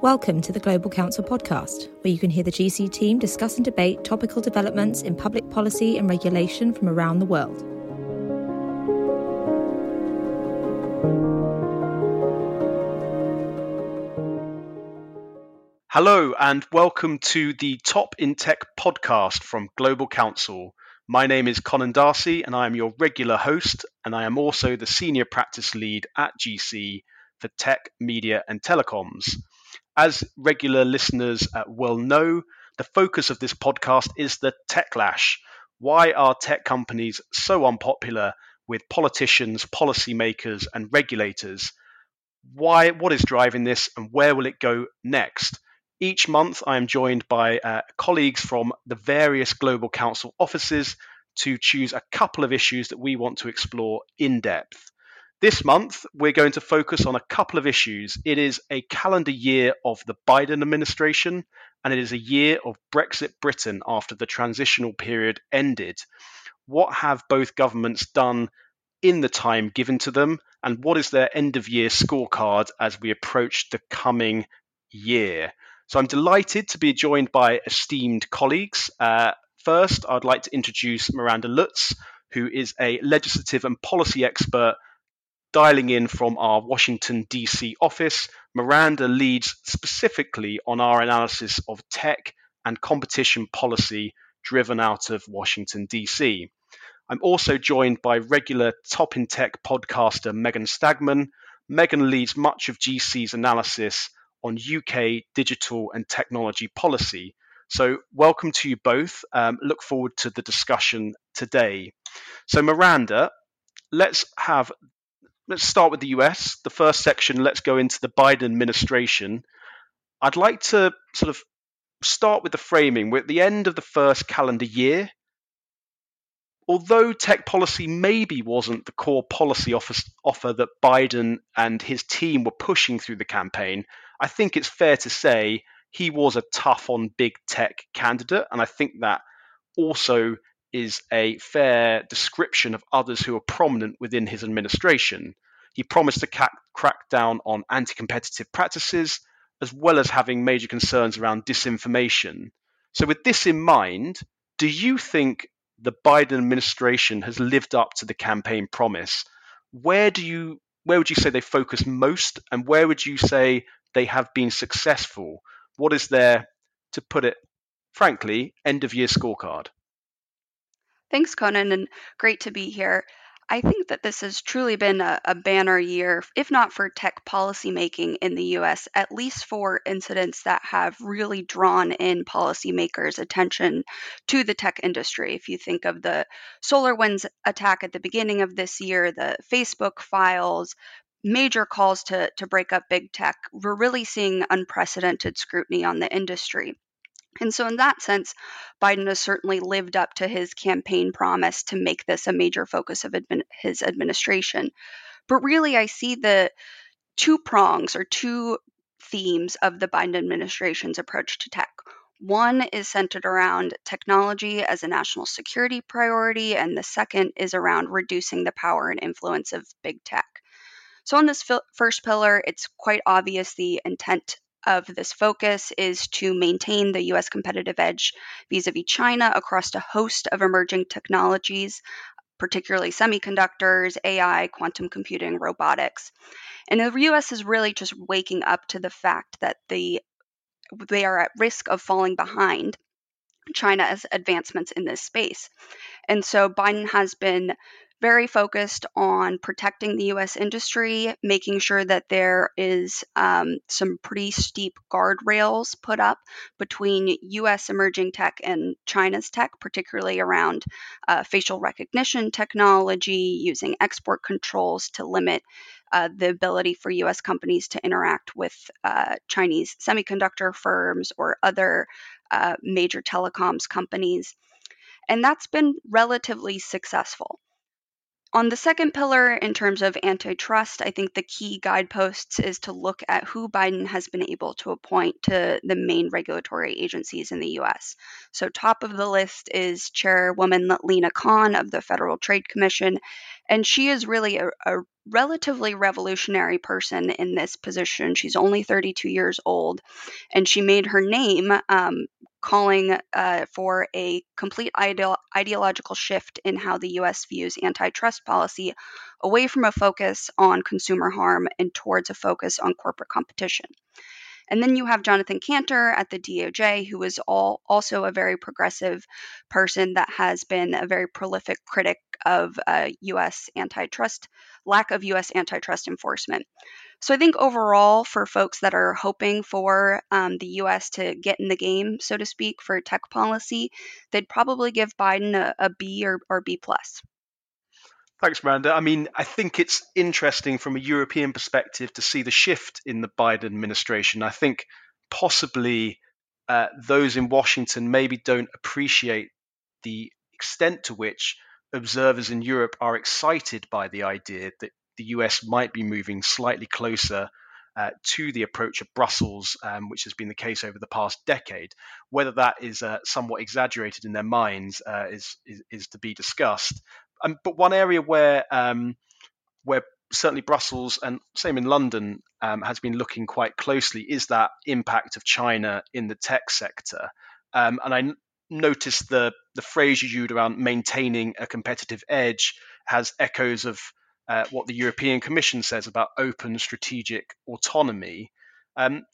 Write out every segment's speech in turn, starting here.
Welcome to the Global Counsel podcast, where you can hear the GC team discuss and debate topical developments in public policy and regulation from around the world. Hello, and welcome to the Top in Tech podcast from Global Counsel. My name is Conan D'Arcy, and I am your regular host, and I am also the senior practice lead at GC for tech, media, and telecoms. As regular listeners uh, will know, the focus of this podcast is the techlash. Why are tech companies so unpopular with politicians, policymakers, and regulators? Why? What is driving this, and where will it go next? Each month, I am joined by uh, colleagues from the various Global Counsel offices to choose a couple of issues that we want to explore in depth. This month, we're going to focus on a couple of issues. It is a calendar year of the Biden administration, and it is a year of Brexit Britain after the transitional period ended. What have both governments done in the time given to them, and what is their end of year scorecard as we approach the coming year? So I'm delighted to be joined by esteemed colleagues. Uh, first, I'd like to introduce Miranda Lutz, who is a legislative and policy expert Dialing in from our Washington, D.C. office, Miranda leads specifically on our analysis of tech and competition policy driven out of Washington, D.C. I'm also joined by regular Top in Tech podcaster Megan Stagman. Megan leads much of GC's analysis on UK digital and technology policy. So, welcome to you both. Um, look forward to the discussion today. So, Miranda, let's have let's start with the US. The first section, let's go into the Biden administration. I'd like to sort of start with the framing. We're at the end of the first calendar year. Although tech policy maybe wasn't the core policy offer, that Biden and his team were pushing through the campaign, I think it's fair to say he was a tough on big tech candidate. And I think that also is a fair description of others who are prominent within his administration. He promised to ca- crack down on anti competitive practices, as well as having major concerns around disinformation. So, with this in mind, do you think the Biden administration has lived up to the campaign promise? Where do you where would you say they focus most, and where would you say they have been successful? What is their, to put it frankly, end of year scorecard? Thanks, Conan, and great to be here. I think that this has truly been a, a, banner year, if not for tech policymaking in the US, at least for incidents that have really drawn in policymakers' attention to the tech industry. If you think of the SolarWinds attack at the beginning of this year, the Facebook files, major calls to, to break up big tech, we're really seeing unprecedented scrutiny on the industry. And so, in that sense, Biden has certainly lived up to his campaign promise to make this a major focus of his administration. But really, I see the two prongs or two themes of the Biden administration's approach to tech. One is centered around technology as a national security priority, and the second is around reducing the power and influence of big tech. So, on this fil- first pillar, it's quite obvious the intent of this focus is to maintain the US competitive edge vis a vis China across a host of emerging technologies, particularly semiconductors, AI, quantum computing, robotics. And the US is really just waking up to the fact that the they are at risk of falling behind China's advancements in this space. And so Biden has been very focused on protecting the US industry, making sure that there is um, some pretty steep guardrails put up between US emerging tech and China's tech, particularly around uh, facial recognition technology, using export controls to limit. Uh, the ability for US companies to interact with uh, Chinese semiconductor firms or other uh, major telecoms companies. And that's been relatively successful. On the second pillar, in terms of antitrust, I think the key guideposts is to look at who Biden has been able to appoint to the main regulatory agencies in the US. So, top of the list is Chairwoman Lina Khan of the Federal Trade Commission, And she is really a, a relatively revolutionary person in this position. She's only 32 years old, and she made her name um, calling uh, for a complete ide- ideological shift in how the US views antitrust policy away from a focus on consumer harm and towards a focus on corporate competition. And then you have Jonathan Kanter at the DOJ, who is all, also a very progressive person that has been a very prolific critic of uh, U.S. antitrust, lack of U.S. antitrust enforcement. So I think overall, for folks that are hoping for um, the U.S. to get in the game, so to speak, for tech policy, they'd probably give Biden a, a B or, or B plus. Thanks, Miranda. I mean, I think it's interesting from a European perspective to see the shift in the Biden administration. I think possibly uh, those in Washington maybe don't appreciate the extent to which observers in Europe are excited by the idea that the US might be moving slightly closer uh, to the approach of Brussels, um, which has been the case over the past decade. Whether that is uh, somewhat exaggerated in their minds uh, is, is, is to be discussed. Um, but one area where um, where certainly Brussels and same in London um, has been looking quite closely is that impact of China in the tech sector. Um, and I n- noticed the the phrase you used around maintaining a competitive edge has echoes of uh, what the European Commission says about open strategic autonomy. Um,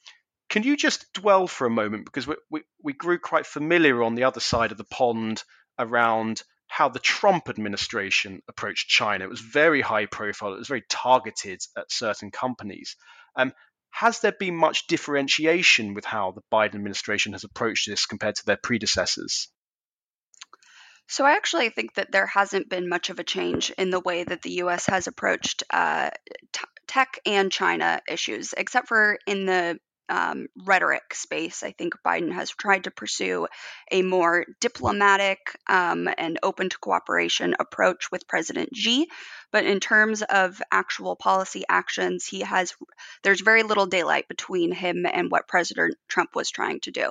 can you just dwell for a moment because we, we, we grew quite familiar on the other side of the pond around how the Trump administration approached China. It was very high profile, it was very targeted at certain companies. Um, has there been much differentiation with how the Biden administration has approached this compared to their predecessors? So, I actually think that there hasn't been much of a change in the way that the US has approached uh, t- tech and China issues, except for in the um, rhetoric space. I think Biden has tried to pursue a more diplomatic um, and open to cooperation approach with President Xi. But in terms of actual policy actions, he has there's very little daylight between him and what President Trump was trying to do.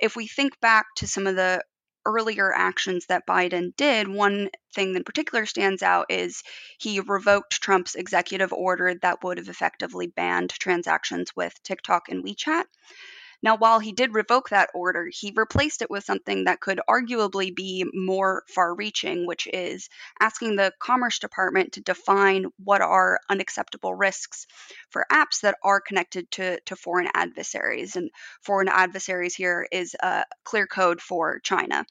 If we think back to some of the earlier actions that Biden did, one thing in particular stands out is he revoked Trump's executive order that would have effectively banned transactions with TikTok and WeChat. Now, while he did revoke that order, he replaced it with something that could arguably be more far reaching, which is asking the Commerce Department to define what are unacceptable risks for apps that are connected to, to foreign adversaries. And foreign adversaries here is a clear code for China.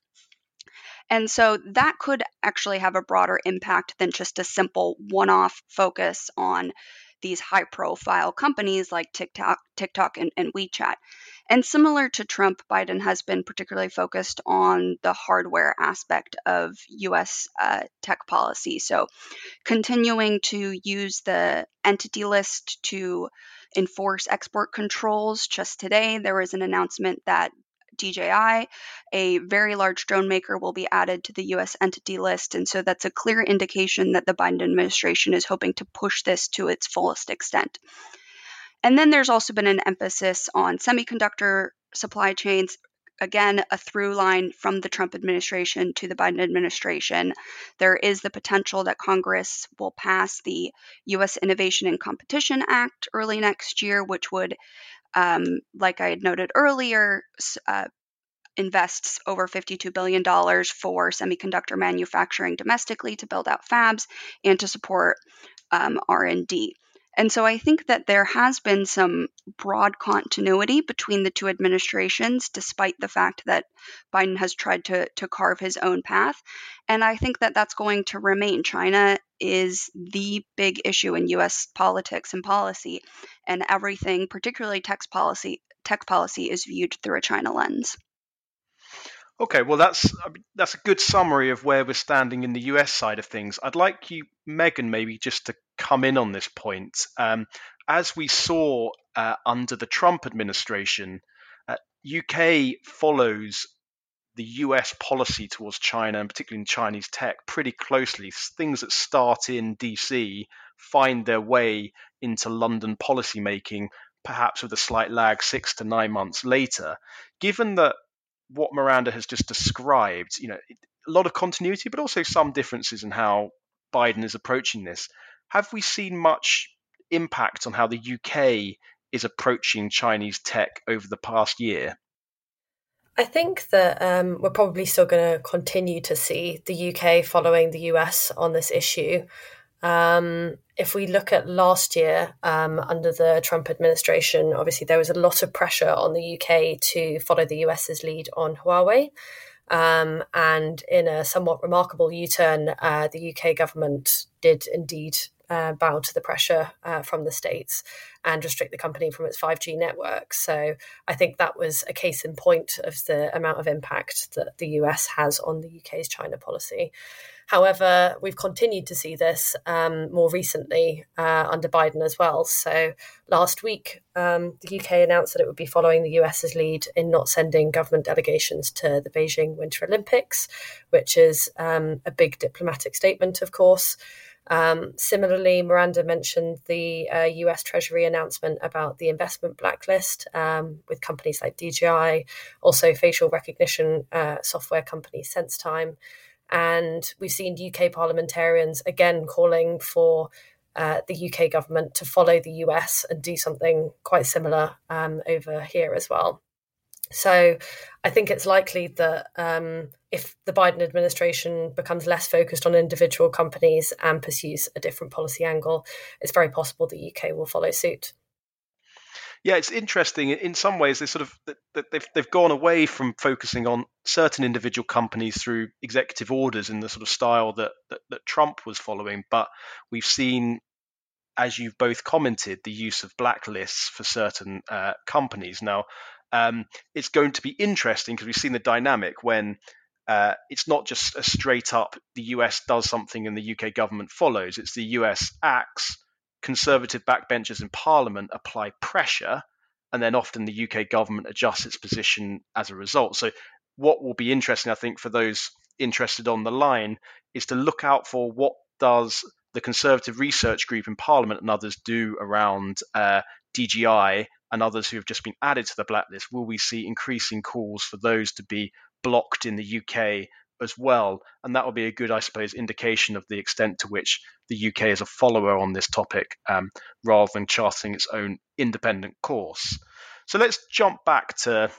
And so that could actually have a broader impact than just a simple one off focus on these high profile companies like TikTok, TikTok and, and WeChat. And similar to Trump, Biden has been particularly focused on the hardware aspect of US uh, tech policy. So, continuing to use the entity list to enforce export controls. Just today, there was an announcement that DJI, a very large drone maker, will be added to the US entity list. And so that's a clear indication that the Biden administration is hoping to push this to its fullest extent. And then there's also been an emphasis on semiconductor supply chains. Again, a through line from the Trump administration to the Biden administration. There is the potential that Congress will pass the U.S. Innovation and Competition Act early next year, which would um, like I had noted earlier, uh, invests over $52 billion for semiconductor manufacturing domestically to build out fabs and to support um, r&d and so I think that there has been some broad continuity between the two administrations, despite the fact that Biden has tried to, to carve his own path. And I think that that's going to remain. China is the big issue in US politics and policy, and everything, particularly tech policy, tech policy is viewed through a China lens. Okay, well that's that's a good summary of where we're standing in the US side of things. I'd like you, Megan, maybe just to come in on this point. Um, as we saw uh, under the Trump administration, uh, UK follows the US policy towards China, and particularly in Chinese tech, pretty closely. Things that start in DC find their way into London policymaking, perhaps with a slight lag, six to nine months later. Given that what Miranda has just described, you know, a lot of continuity, but also some differences in how Biden is approaching this. Have we seen much impact on how the UK is approaching Chinese tech over the past year? I think that um, we're probably still going to continue to see the UK following the US on this issue. Um, if we look at last year um, under the Trump administration, obviously there was a lot of pressure on the UK to follow the US's lead on Huawei. Um, and in a somewhat remarkable U turn, uh, the UK government did indeed uh, bow to the pressure uh, from the states and restrict the company from its 5G network. So I think that was a case in point of the amount of impact that the US has on the UK's China policy. However, we've continued to see this um, more recently uh, under Biden as well. So last week, um, the UK announced that it would be following the US's lead in not sending government delegations to the Beijing Winter Olympics, which is um, a big diplomatic statement, of course. Um, similarly, Miranda mentioned the uh, US Treasury announcement about the investment blacklist um, with companies like DJI, also facial recognition uh, software company SenseTime. And we've seen UK parliamentarians again calling for uh, the UK government to follow the US and do something quite similar um, over here as well. So I think it's likely that um, if the Biden administration becomes less focused on individual companies and pursues a different policy angle, it's very possible the UK will follow suit. Yeah, it's interesting. In some ways, they sort of they've they've gone away from focusing on certain individual companies through executive orders in the sort of style that that, that Trump was following. But we've seen, as you've both commented, the use of blacklists for certain uh, companies. Now, um, it's going to be interesting because we've seen the dynamic when uh, it's not just a straight up the US does something and the UK government follows. It's the US acts, conservative backbenchers in Parliament apply pressure, and then often the UK government adjusts its position as a result. So, what will be interesting, I think, for those interested on the line is to look out for what does the Conservative Research Group in Parliament and others do around uh, DJI and others who have just been added to the blacklist, will we see increasing calls for those to be blocked in the UK as well? And that will be a good, I suppose, indication of the extent to which the UK is a follower on this topic um, rather than charting its own independent course. So let's jump back to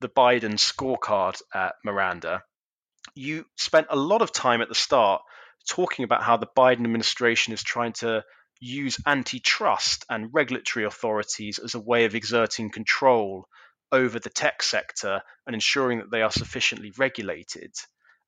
the Biden scorecard, at Miranda. You spent a lot of time at the start talking about how the Biden administration is trying to use antitrust and regulatory authorities as a way of exerting control over the tech sector and ensuring that they are sufficiently regulated.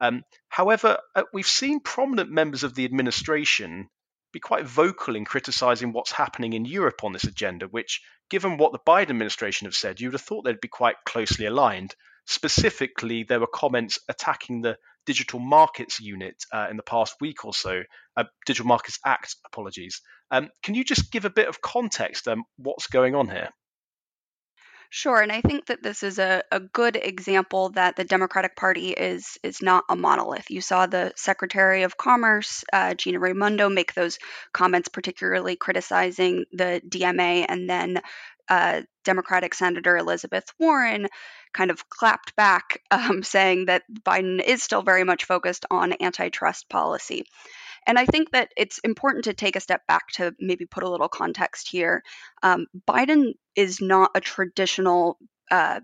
Um, however, uh, we've seen prominent members of the administration be quite vocal in criticizing what's happening in Europe on this agenda, which, given what the Biden administration have said, you would have thought they'd be quite closely aligned. Specifically, there were comments attacking the Digital Markets Unit uh, in the past week or so, uh, Digital Markets Act, apologies. Um, can you just give a bit of context um, what's going on here? Sure, and I think that this is a, a good example that the Democratic Party is is not a monolith. You saw the Secretary of Commerce, uh, Gina Raimondo, make those comments, particularly criticizing the DMA, and then uh, Democratic Senator Elizabeth Warren kind of clapped back, um, saying that Biden is still very much focused on antitrust policy. And I think that it's important to take a step back to maybe put a little context here. Um, Biden is not a traditional uh,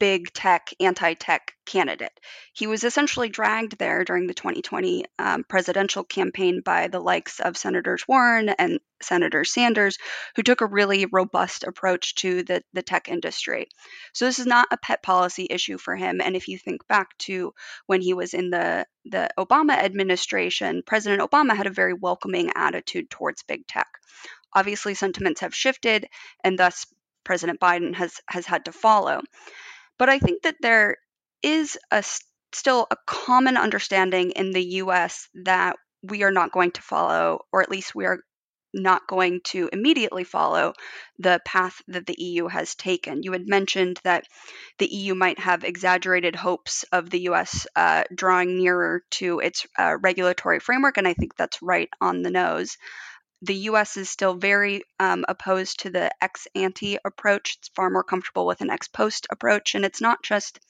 big tech, anti tech candidate. He was essentially dragged there during the 2020 um, presidential campaign by the likes of Senators Warren and Senator Sanders, who took a really robust approach to the, the tech industry. So, this is not a pet policy issue for him. And if you think back to when he was in the, the Obama administration, President Obama had a very welcoming attitude towards big tech. Obviously, sentiments have shifted, and thus President Biden has has had to follow. But I think that there is a still a common understanding in the US that we are not going to follow, or at least we are not going to immediately follow the path that the EU has taken. You had mentioned that the EU might have exaggerated hopes of the US uh, drawing nearer to its uh, regulatory framework, and I think that's right on the nose. The US is still very um, opposed to the ex ante approach. It's far more comfortable with an ex post approach. And it's not just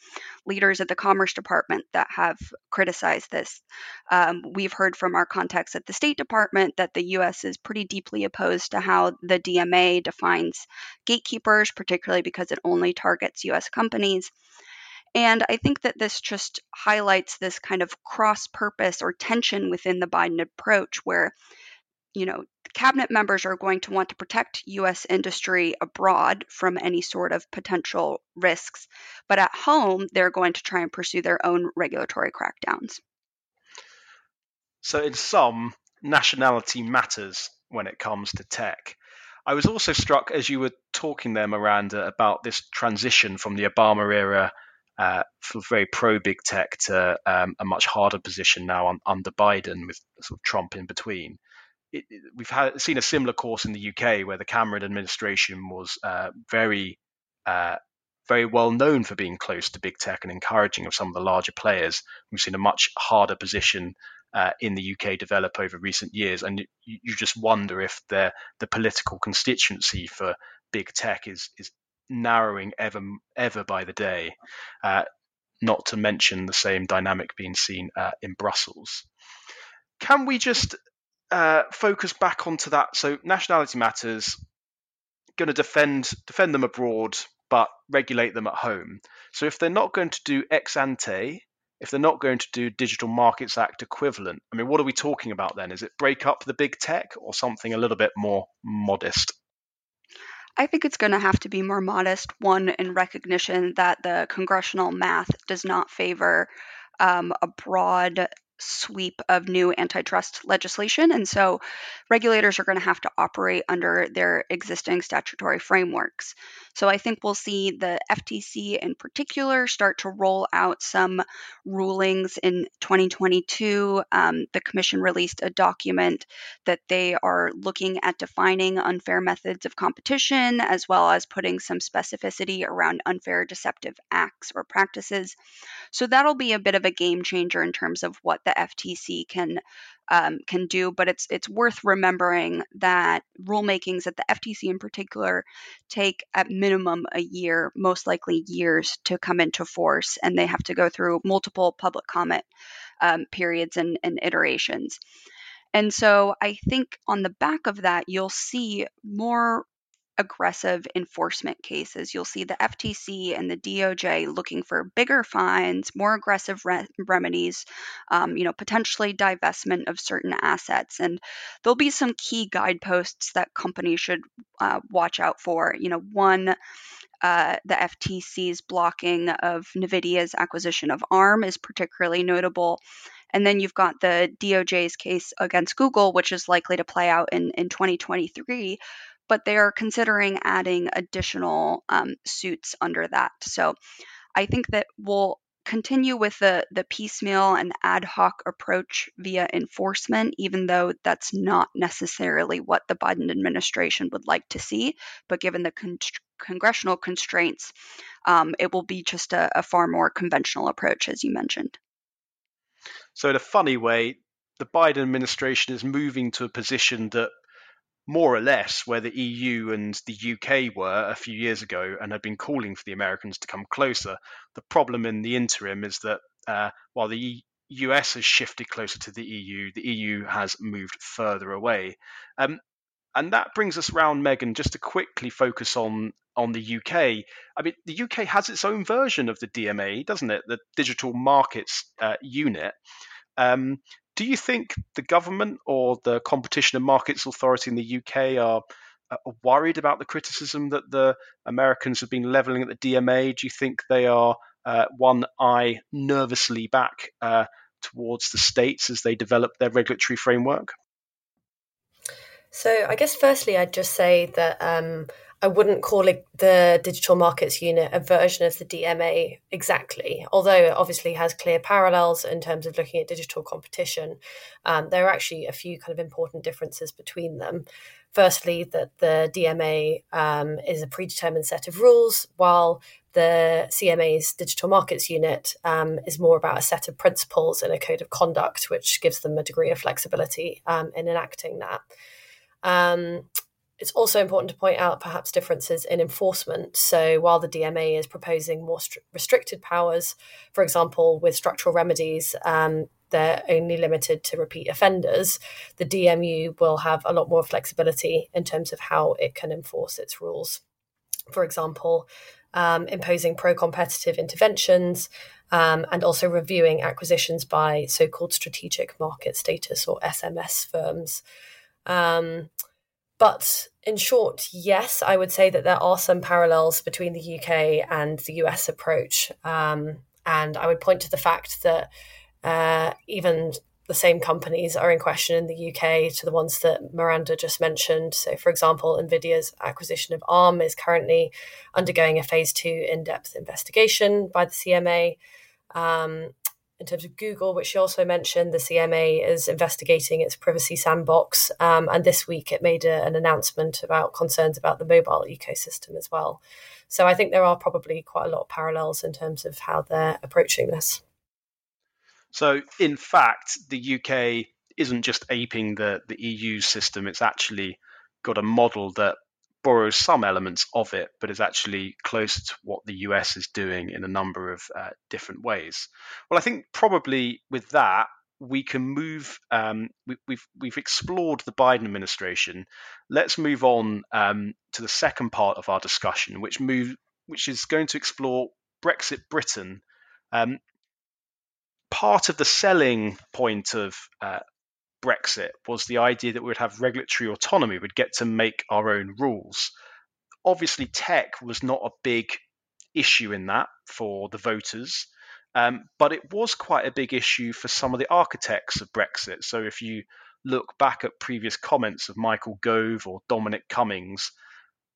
leaders at the Commerce Department that have criticized this. Um, we've heard from our contacts at the State Department that the US is pretty deeply opposed to how the DMA defines gatekeepers, particularly because it only targets US companies. And I think that this just highlights this kind of cross purpose or tension within the Biden approach where you know, cabinet members are going to want to protect U.S. industry abroad from any sort of potential risks, but at home, they're going to try and pursue their own regulatory crackdowns. So, in sum, nationality matters when it comes to tech. I was also struck as you were talking there, Miranda, about this transition from the Obama era uh, for very pro big tech to um, a much harder position now on, under Biden with sort of Trump in between it, we've had, seen a similar course in the UK where the Cameron administration was uh, very, uh, very well known for being close to big tech and encouraging of some of the larger players. We've seen a much harder position uh, in the UK develop over recent years, and you, you just wonder if the the political constituency for big tech is is narrowing ever ever by the day. Uh, not to mention the same dynamic being seen uh, in Brussels. Can we just uh, focus back onto that. So nationality matters. Going to defend defend them abroad, but regulate them at home. So if they're not going to do ex ante, if they're not going to do Digital Markets Act equivalent, I mean, what are we talking about then? Is it break up the big tech or something a little bit more modest? I think it's going to have to be more modest. One, in recognition that the congressional math does not favor um, a broad sweep of new antitrust legislation. And so regulators are going to have to operate under their existing statutory frameworks. So I think we'll see the FTC in particular start to roll out some rulings in 2022. Um, the Commission released a document that they are looking at defining unfair methods of competition as well as putting some specificity around unfair deceptive acts or practices. So that'll be a bit of a game changer in terms of what the FTC can um, can do. But it's it's worth remembering that rulemakings at the FTC in particular take at minimum a year, most likely years, to come into force, and they have to go through multiple public comment um, periods and, and iterations. And so I think on the back of that, you'll see more aggressive enforcement cases. You'll see the FTC and the DOJ looking for bigger fines, more aggressive re- remedies, um, you know, potentially divestment of certain assets. And there'll be some key guideposts that companies should uh, watch out for. You know, one, uh, the FTC's blocking of NVIDIA's acquisition of ARM is particularly notable. And then you've got the DOJ's case against Google, which is likely to play out in, in 2023, but they are considering adding additional um, suits under that. So I think that we'll continue with the, the piecemeal and ad hoc approach via enforcement, even though that's not necessarily what the Biden administration would like to see. But given the con- congressional constraints, um, it will be just a, a far more conventional approach, as you mentioned. So, in a funny way, the Biden administration is moving to a position that more or less where the EU and the UK were a few years ago and had been calling for the Americans to come closer. The problem in the interim is that uh, while the US has shifted closer to the EU, the EU has moved further away. Um, and that brings us round, Megan, just to quickly focus on on the UK. I mean, the UK has its own version of the DMA, doesn't it? The Digital Markets uh, Unit. Um, do you think the government or the Competition and Markets Authority in the UK are, are worried about the criticism that the Americans have been levelling at the DMA? Do you think they are uh, one eye nervously back uh, towards the states as they develop their regulatory framework? So, I guess firstly, I'd just say that um, I wouldn't call it the digital markets unit a version of the DMA exactly, although it obviously has clear parallels in terms of looking at digital competition. Um, there are actually a few kind of important differences between them. Firstly, that the DMA um, is a predetermined set of rules, while the CMA's digital markets unit um, is more about a set of principles and a code of conduct, which gives them a degree of flexibility um, in enacting that. Um, it's also important to point out perhaps differences in enforcement. So while the DMA is proposing more st- restricted powers, for example, with structural remedies, um, they're only limited to repeat offenders. The DMU will have a lot more flexibility in terms of how it can enforce its rules. For example, um, imposing pro competitive interventions um, and also reviewing acquisitions by so called strategic market status or SMS firms. Um, but in short, yes, I would say that there are some parallels between the UK and the US approach. Um, and I would point to the fact that uh, even the same companies are in question in the UK to the ones that Miranda just mentioned. So, for example, NVIDIA's acquisition of ARM is currently undergoing a phase two in depth investigation by the CMA. Um, in terms of Google, which she also mentioned, the CMA is investigating its privacy sandbox. Um, and this week it made a, an announcement about concerns about the mobile ecosystem as well. So I think there are probably quite a lot of parallels in terms of how they're approaching this. So, in fact, the UK isn't just aping the, the EU system, it's actually got a model that borrows some elements of it, but is actually close to what the US is doing in a number of uh, different ways. Well, I think probably with that, we can move. Um, we, have we've, we've explored the Biden administration. Let's move on um, to the second part of our discussion, which move which is going to explore Brexit Britain. Um, part of the selling point of uh, Brexit was the idea that we would have regulatory autonomy, we'd get to make our own rules. Obviously, tech was not a big issue in that for the voters, um, but it was quite a big issue for some of the architects of Brexit. So if you look back at previous comments of Michael Gove or Dominic Cummings,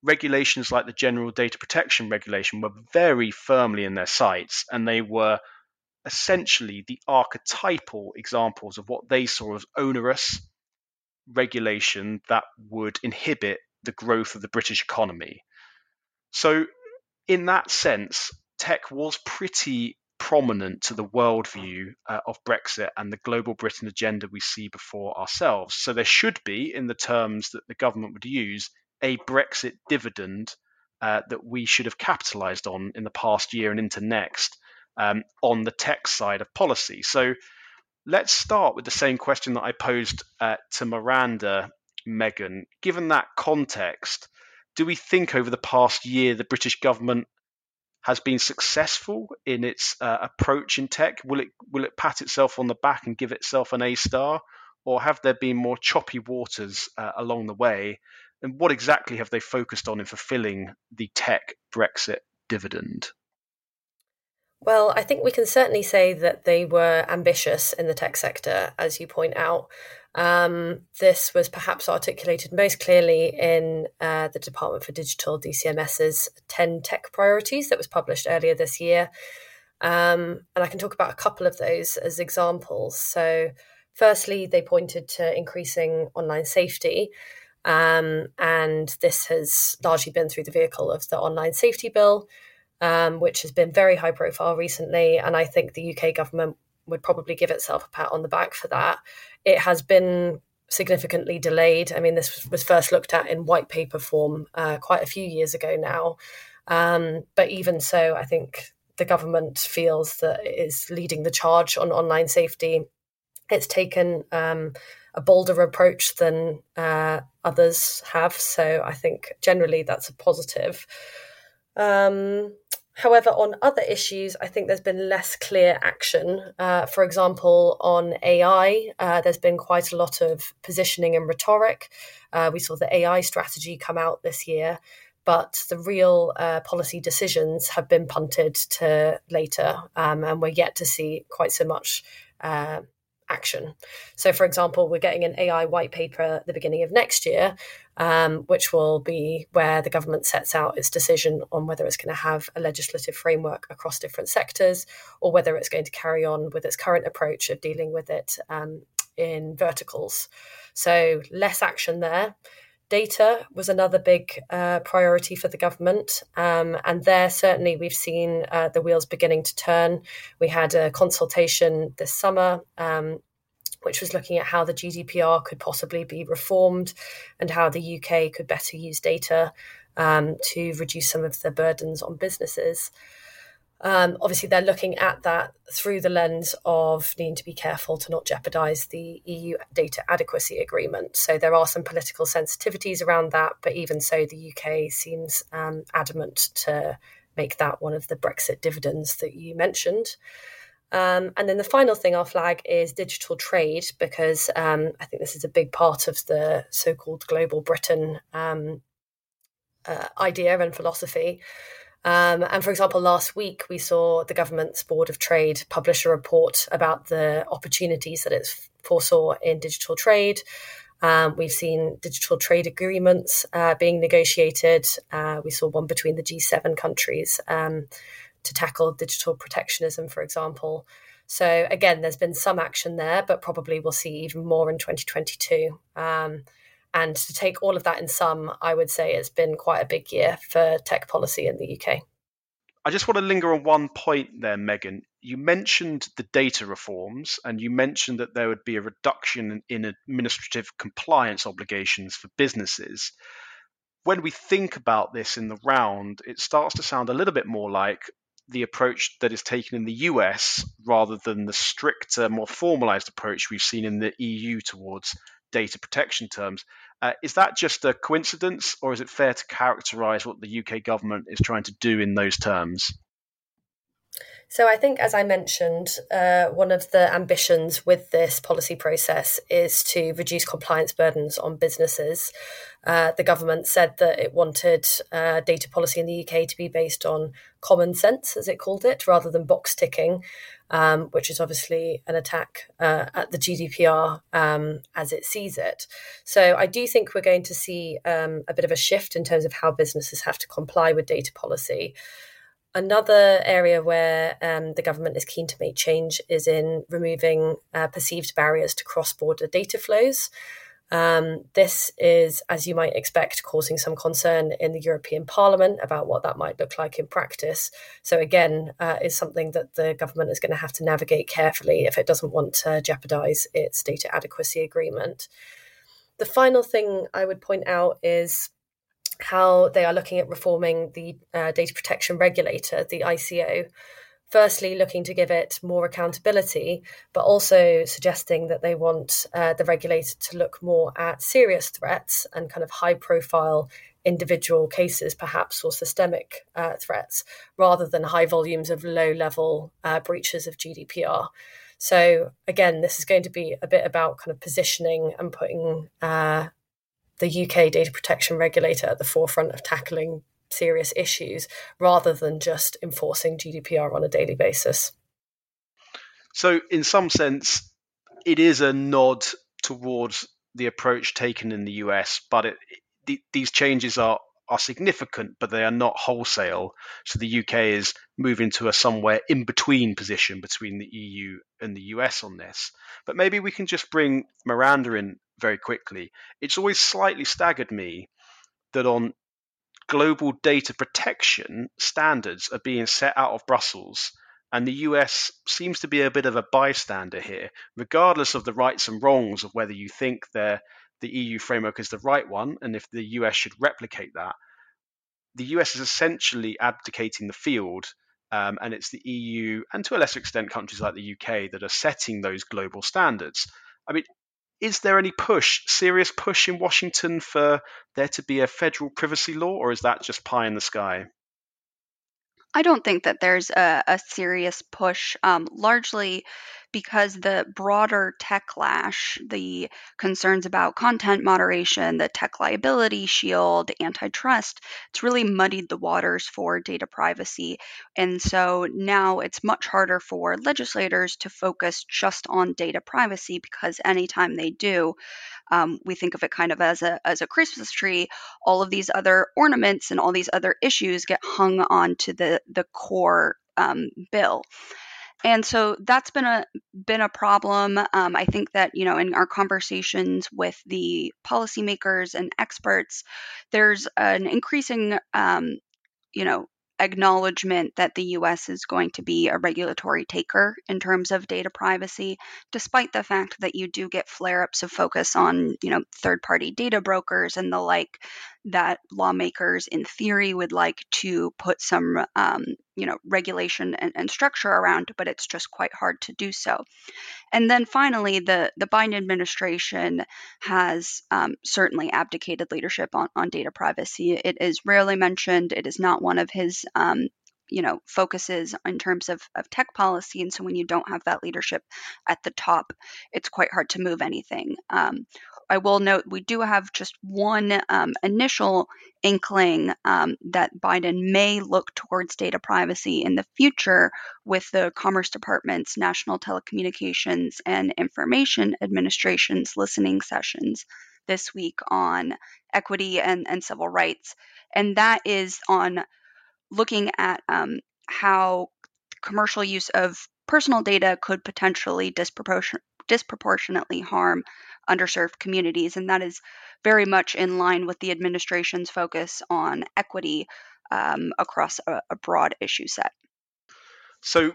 regulations like the General Data Protection Regulation were very firmly in their sights and they were essentially the archetypal examples of what they saw as onerous regulation that would inhibit the growth of the British economy. So, in that sense, tech was pretty prominent to the worldview uh, of Brexit and the global Britain agenda we see before ourselves. So, there should be, in the terms that the government would use, a Brexit dividend uh, that we should have capitalized on in the past year and into next um, on the tech side of policy. So let's start with the same question that I posed uh, to Miranda, Megan. Given that context, do we think over the past year the British government has been successful in its uh, approach in tech? Will it will it pat itself on the back and give itself an A star, or have there been more choppy waters uh, along the way? And what exactly have they focused on in fulfilling the tech Brexit dividend? Well, I think we can certainly say that they were ambitious in the tech sector, as you point out. Um, this was perhaps articulated most clearly in uh, the Department for Digital DCMS's 10 tech priorities that was published earlier this year. Um, and I can talk about a couple of those as examples. So, firstly, they pointed to increasing online safety. Um, and this has largely been through the vehicle of the Online Safety Bill, um, which has been very high profile recently. And I think the UK government would probably give itself a pat on the back for that. It has been significantly delayed. I mean, this was first looked at in white paper form uh, quite a few years ago now. Um, but even so, I think the government feels that it is leading the charge on online safety. It's taken um, a bolder approach than uh, others have. So I think generally that's a positive. Um, However, on other issues, I think there's been less clear action. Uh, for example, on AI, uh, there's been quite a lot of positioning and rhetoric. Uh, we saw the AI strategy come out this year, but the real uh, policy decisions have been punted to later, um, and we're yet to see quite so much uh, action. So, for example, we're getting an AI white paper at the beginning of next year, um, which will be where the government sets out its decision on whether it's going to have a legislative framework across different sectors or whether it's going to carry on with its current approach of dealing with it um, in verticals. So, less action there. Data was another big uh, priority for the government. Um, and there, certainly, we've seen uh, the wheels beginning to turn. We had a consultation this summer um, which was looking at how the GDPR could possibly be reformed and how the UK could better use data um, to reduce some of the burdens on businesses. Um, obviously, they're looking at that through the lens of needing to be careful to not jeopardize the EU data adequacy agreement. So there are some political sensitivities around that, but even so, the UK seems um, adamant to make that one of the Brexit dividends that you mentioned. Um, and then the final thing I'll flag is digital trade, because um, I think this is a big part of the so called global Britain um, uh, idea and philosophy. Um, and for example, last week we saw the government's Board of Trade publish a report about the opportunities that it foresaw in digital trade. Um, we've seen digital trade agreements uh, being negotiated. Uh, we saw one between the G7 countries um, to tackle digital protectionism, for example. So, again, there's been some action there, but probably we'll see even more in 2022. Um, and to take all of that in sum, I would say it's been quite a big year for tech policy in the UK. I just want to linger on one point there, Megan. You mentioned the data reforms and you mentioned that there would be a reduction in administrative compliance obligations for businesses. When we think about this in the round, it starts to sound a little bit more like the approach that is taken in the US rather than the stricter, more formalized approach we've seen in the EU towards data protection terms. Uh, is that just a coincidence, or is it fair to characterize what the UK government is trying to do in those terms? So, I think, as I mentioned, uh, one of the ambitions with this policy process is to reduce compliance burdens on businesses. Uh, the government said that it wanted uh, data policy in the UK to be based on common sense, as it called it, rather than box ticking, um, which is obviously an attack uh, at the GDPR um, as it sees it. So, I do think we're going to see um, a bit of a shift in terms of how businesses have to comply with data policy. Another area where um, the government is keen to make change is in removing uh, perceived barriers to cross border data flows. Um, this is, as you might expect, causing some concern in the European Parliament about what that might look like in practice. So, again, uh, is something that the government is going to have to navigate carefully if it doesn't want to jeopardise its data adequacy agreement. The final thing I would point out is how they are looking at reforming the uh, data protection regulator, the ICO. Firstly, looking to give it more accountability, but also suggesting that they want uh, the regulator to look more at serious threats and kind of high profile individual cases, perhaps, or systemic uh, threats, rather than high volumes of low level uh, breaches of GDPR. So, again, this is going to be a bit about kind of positioning and putting uh, the UK data protection regulator at the forefront of tackling serious issues rather than just enforcing GDPR on a daily basis. So, in some sense, it is a nod towards the approach taken in the US, but it, the, these changes are are significant, but they are not wholesale. So the UK is moving to a somewhere in between position between the EU and the US on this. But maybe we can just bring Miranda in very quickly. It's always slightly staggered me that on global data protection standards are being set out of Brussels. And the US seems to be a bit of a bystander here, regardless of the rights and wrongs of whether you think the EU framework is the right one and if the US should replicate that. The US is essentially abdicating the field, um, and it's the EU and to a lesser extent countries like the UK that are setting those global standards. I mean, is there any push, serious push in Washington for there to be a federal privacy law, or is that just pie in the sky? I don't think that there's a, a serious push, um, largely because the broader techlash, the concerns about content moderation, the tech liability shield, antitrust, it's really muddied the waters for data privacy. And so now it's much harder for legislators to focus just on data privacy because anytime they do, um, we think of it kind of as a as a Christmas tree. All of these other ornaments and all these other issues get hung onto the the core um, bill and so that's been a been a problem. Um, I think that you know in our conversations with the policymakers and experts, there's an increasing um, you know acknowledgement that the US is going to be a regulatory taker in terms of data privacy, despite the fact that you do get flare ups of focus on, you know, third party data brokers and the like that lawmakers in theory would like to put some um, you know regulation and, and, structure around but it's just quite hard to do so. And then finally the the biden administration has um, certainly abdicated leadership on, on data privacy. It is rarely mentioned. It is not one of his um, you know focuses in terms of, of tech policy. And so when you don't have that leadership at the top it's quite hard to move anything. Um, I will note we do have just one um, initial inkling um, that Biden may look towards data privacy in the future with the Commerce Department's National Telecommunications and Information Administration's listening sessions this week on equity and, and civil rights. And that is on looking at um, how commercial use of personal data could potentially disproportion- disproportionately harm underserved communities. And that is very much in line with the administration's focus on equity um, across a, a broad issue set. So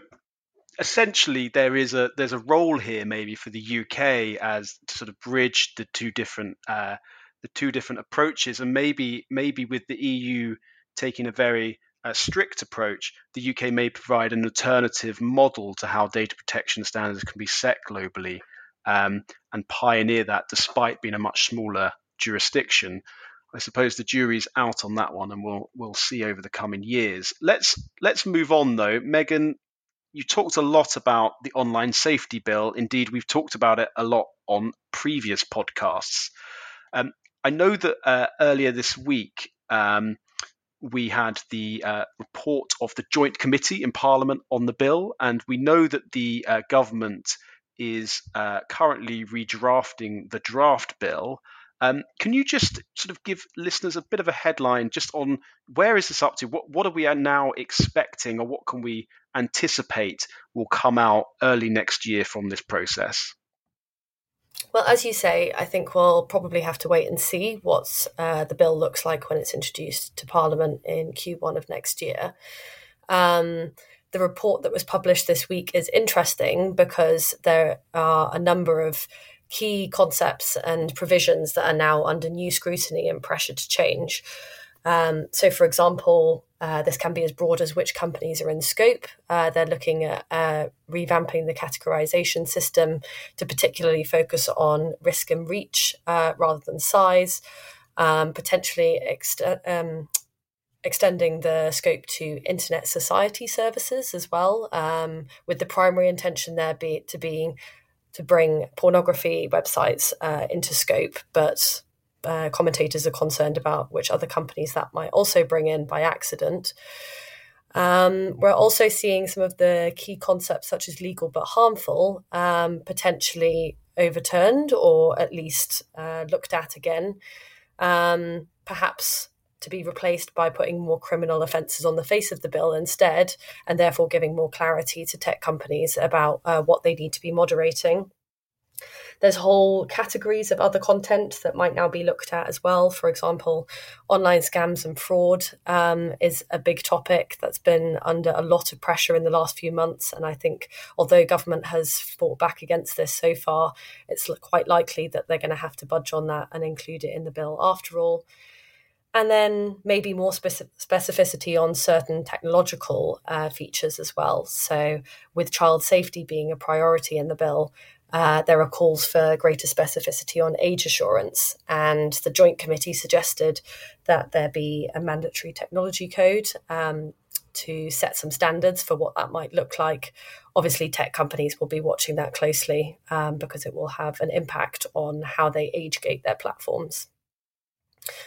essentially there is a there's a role here maybe for the UK as to sort of bridge the two different uh, the two different approaches and maybe maybe with the EU taking a very uh, strict approach, the UK may provide an alternative model to how data protection standards can be set globally um, and pioneer that despite being a much smaller jurisdiction. I suppose the jury's out on that one, and we'll we'll see over the coming years. Let's let's move on though, Megan. You talked a lot about the online safety bill. Indeed, we've talked about it a lot on previous podcasts. Um, I know that uh, earlier this week um, we had the uh, report of the Joint Committee in Parliament on the bill, and we know that the uh, government is uh, currently redrafting the draft bill. Um, can you just sort of give listeners a bit of a headline just on where is this up to? What what are we now expecting, or what can we anticipate will come out early next year from this process? Well, as you say, I think we'll probably have to wait and see what uh, the bill looks like when it's introduced to Parliament in Q1 of next year. Um, the report that was published this week is interesting because there are a number of key concepts and provisions that are now under new scrutiny and pressure to change. Um, so, for example, uh, this can be as broad as which companies are in scope. Uh, they're looking at uh, revamping the categorization system to particularly focus on risk and reach uh, rather than size, um, potentially um, extending the scope to internet society services as well, um, with the primary intention there be to being to bring pornography websites uh, into scope, but uh, commentators are concerned about which other companies that might also bring in by accident. Um, we're also seeing some of the key concepts, such as legal but harmful, um, potentially overturned or at least uh, looked at again. Um, perhaps to be replaced by putting more criminal offences on the face of the bill instead, and therefore giving more clarity to tech companies about uh, what they need to be moderating. There's whole categories of other content that might now be looked at as well. For example, online scams and fraud um, is a big topic that's been under a lot of pressure in the last few months. And I think, although government has fought back against this so far, it's quite likely that they're going to have to budge on that and include it in the bill after all and then maybe more specificity on certain technological uh, features as well. So, with child safety being a priority in the bill, uh, there are calls for greater specificity on age assurance, and the Joint Committee suggested that there be a mandatory technology code um, to set some standards for what that might look like. Obviously, tech companies will be watching that closely um, because it will have an impact on how they age gate their platforms.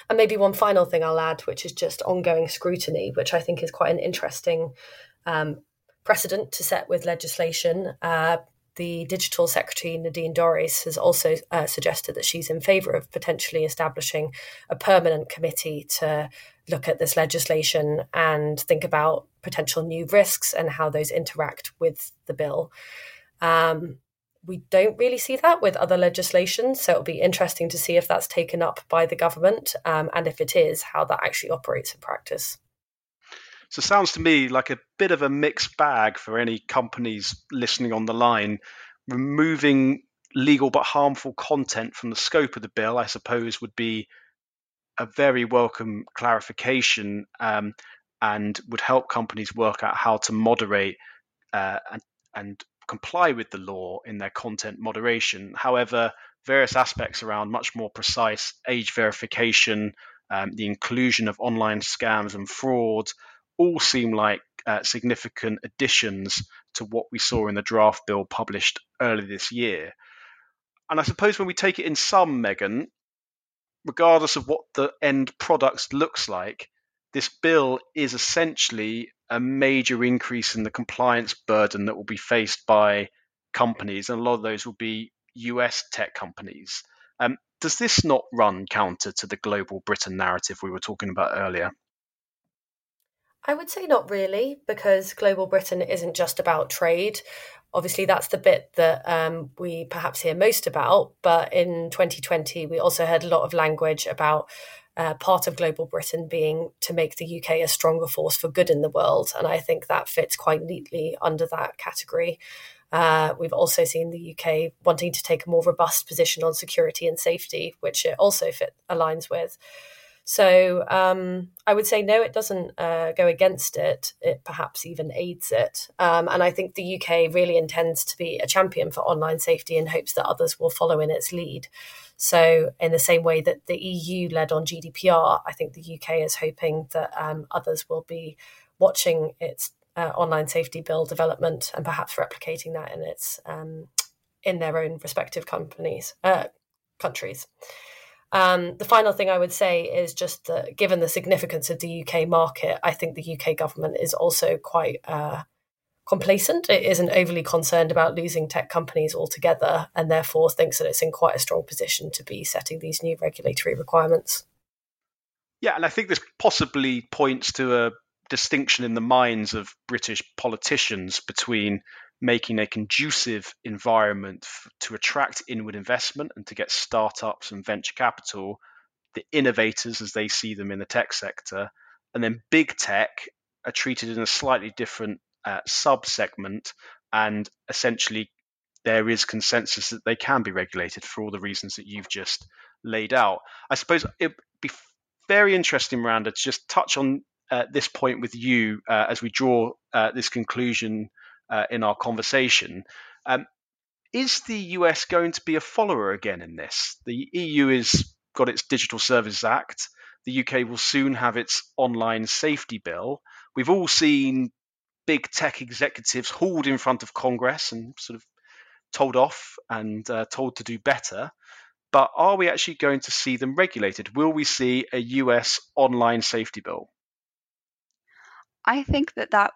And maybe one final thing I'll add, which is just ongoing scrutiny, which I think is quite an interesting um, precedent to set with legislation. Uh, the digital secretary Nadine Dorries has also uh, suggested that she's in favour of potentially establishing a permanent committee to look at this legislation and think about potential new risks and how those interact with the bill. Um, we don't really see that with other legislation. So it'll be interesting to see if that's taken up by the government um, and if it is, how that actually operates in practice. So it sounds to me like a bit of a mixed bag for any companies listening on the line. Removing legal but harmful content from the scope of the bill, I suppose, would be a very welcome clarification um, and would help companies work out how to moderate uh, and, and comply with the law in their content moderation. However, various aspects around much more precise age verification, um, the inclusion of online scams and fraud, all seem like uh, significant additions to what we saw in the draft bill published earlier this year. And I suppose when we take it in sum, Megan, regardless of what the end product looks like, this bill is essentially a major increase in the compliance burden that will be faced by companies, and a lot of those will be US tech companies. Um, does this not run counter to the global Britain narrative we were talking about earlier? I would say not really, because Global Britain isn't just about trade. Obviously, that's the bit that um, we perhaps hear most about. But in 2020, we also heard a lot of language about uh, part of Global Britain being to make the UK a stronger force for good in the world. And I think that fits quite neatly under that category. Uh, we've also seen the UK wanting to take a more robust position on security and safety, which it also fit, aligns with. So um, I would say no, it doesn't uh, go against it. It perhaps even aids it. Um, and I think the UK really intends to be a champion for online safety in hopes that others will follow in its lead. So, in the same way that the EU led on GDPR, I think the UK is hoping that um, others will be watching its uh, online safety bill development and perhaps replicating that in its um, in their own respective companies uh, countries. Um, the final thing I would say is just that given the significance of the UK market, I think the UK government is also quite uh, complacent. It isn't overly concerned about losing tech companies altogether, and therefore thinks that it's in quite a strong position to be setting these new regulatory requirements. Yeah, and I think this possibly points to a distinction in the minds of British politicians between making a conducive environment f- to attract inward investment and to get startups and venture capital, the innovators as they see them in the tech sector, and then big tech are treated in a slightly different uh, sub segment, and essentially there is consensus that they can be regulated for all the reasons that you've just laid out. I suppose it'd be very interesting, Miranda, to just touch on uh, this point with you uh, as we draw uh, this conclusion uh, in our conversation. Um, is the US going to be a follower again in this? The EU has got its Digital Services Act. The UK will soon have its online safety bill. We've all seen big tech executives hauled in front of Congress and sort of told off and uh, told to do better. But are we actually going to see them regulated? Will we see a US online safety bill? I think that that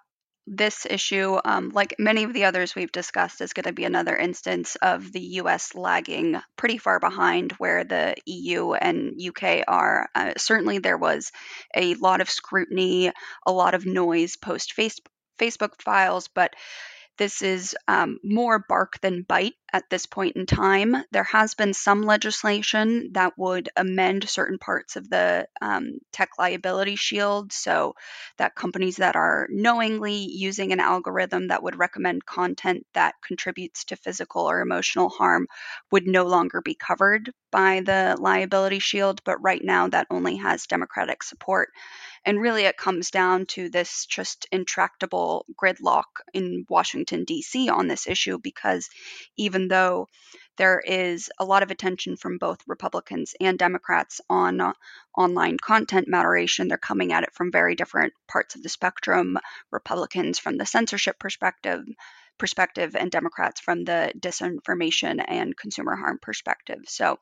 this issue, um, like many of the others we've discussed, is going to be another instance of the US lagging pretty far behind where the EU and UK are. Uh, certainly, there was a lot of scrutiny, a lot of noise post Facebook files, but this is um, more bark than bite at this point in time. There has been some legislation that would amend certain parts of the um, tech liability shield so that companies that are knowingly using an algorithm that would recommend content that contributes to physical or emotional harm would no longer be covered by the liability shield. But right now, that only has Democratic support. And really, it comes down to this just intractable gridlock in Washington, D.C. on this issue because even though there is a lot of attention from both Republicans and Democrats on uh, online content moderation. They're coming at it from very different parts of the spectrum. Republicans from the censorship perspective, perspective, and Democrats from the disinformation and consumer harm perspective. So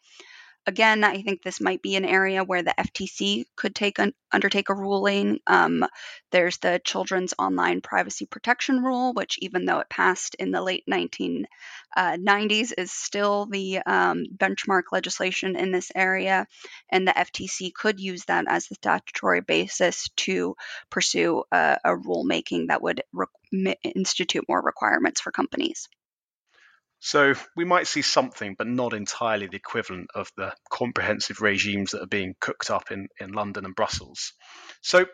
again, I think this might be an area where the FTC could take an, undertake a ruling. Um, there's the Children's Online Privacy Protection Rule, which, even though it passed in the late 1990s, uh, is still the um, benchmark legislation in this area. And the FTC could use that as the statutory basis to pursue a, a rulemaking that would re- institute more requirements for companies. So we might see something, but not entirely the equivalent of the comprehensive regimes that are being cooked up in, in London and Brussels. So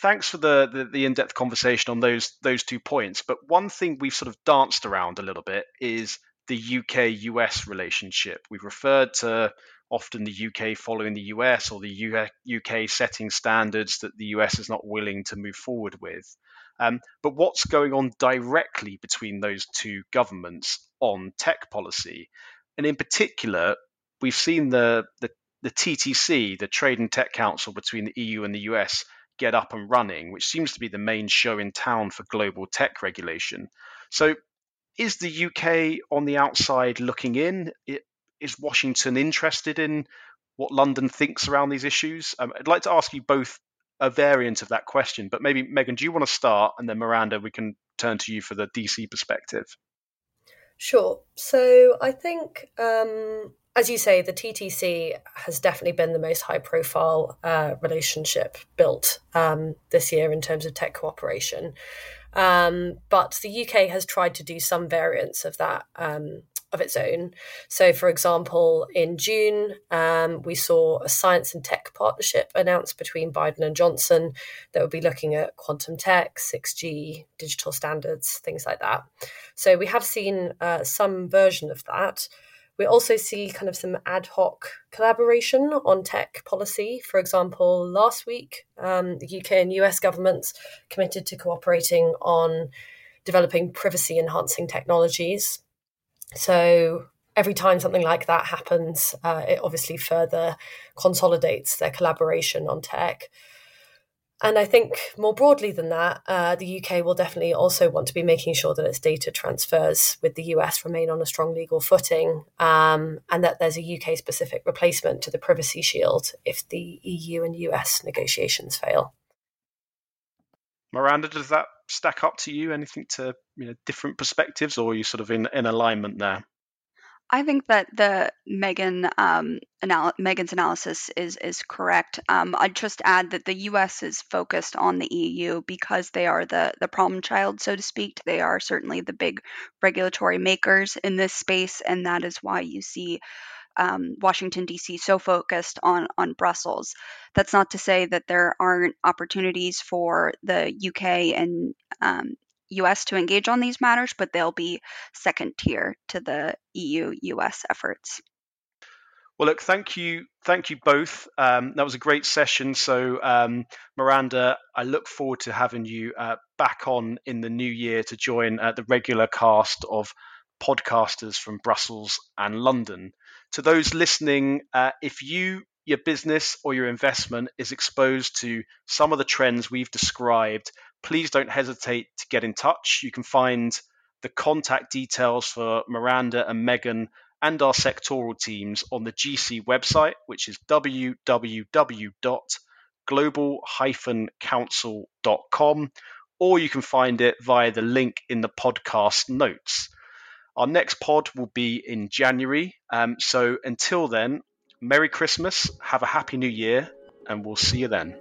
thanks for the, the, the in-depth conversation on those those two points. But one thing we've sort of danced around a little bit is the UK-US relationship. We've referred to often the UK following the US or the UK setting standards that the US is not willing to move forward with. Um, but what's going on directly between those two governments on tech policy? And in particular, we've seen the, the, the TTC, the Trade and Tech Council between the EU and the US, get up and running, which seems to be the main show in town for global tech regulation. So, is the UK on the outside looking in? Is Washington interested in what London thinks around these issues? Um, I'd like to ask you both a variant of that question, but maybe Megan, do you want to start, and then Miranda, we can turn to you for the DC perspective. Sure. So I think um, as you say, the TTC has definitely been the most high profile uh, relationship built um, this year in terms of tech cooperation. Um, but the UK has tried to do some variants of that um, of its own. So, for example, in June, um, we saw a science and tech partnership announced between Biden and Johnson that would be looking at quantum tech, 6G, digital standards, things like that. So, we have seen uh, some version of that. We also see kind of some ad hoc collaboration on tech policy. For example, last week, um, the UK and US governments committed to cooperating on developing privacy enhancing technologies. So every time something like that happens, uh, it obviously further consolidates their collaboration on tech. And I think more broadly than that, uh, the UK will definitely also want to be making sure that its data transfers with the US remain on a strong legal footing um, and that there's a UK specific replacement to the Privacy Shield if the EU and US negotiations fail. Miranda, does that stack up to you? Anything to you know different perspectives, or are you sort of in, in alignment there? I think that the Megan um, anal- Megan's analysis is is correct. Um, I'd just add that the U.S. is focused on the EU because they are the the problem child, so to speak. They are certainly the big regulatory makers in this space, and that is why you see um, Washington D.C. so focused on on Brussels. That's not to say that there aren't opportunities for the UK and um, US to engage on these matters, but they'll be second tier to the EU US efforts. Well, look, thank you, thank you both. Um, that was a great session. So, um, Miranda, I look forward to having you uh, back on in the new year to join uh, the regular cast of podcasters from Brussels and London. To those listening, uh, if you your business or your investment is exposed to some of the trends we've described, please don't hesitate to get in touch. You can find the contact details for Miranda and Megan and our sectoral teams on the GC website, which is www.global-counsel.com, or you can find it via the link in the podcast notes. Our next pod will be in January. Um, so until then, Merry Christmas, have a Happy New Year, and we'll see you then.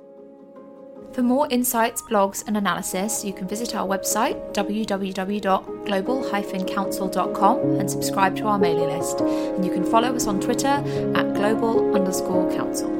For more insights, blogs, and analysis, you can visit our website www.global-counsel.com and subscribe to our mailing list. And you can follow us on Twitter at global underscore counsel.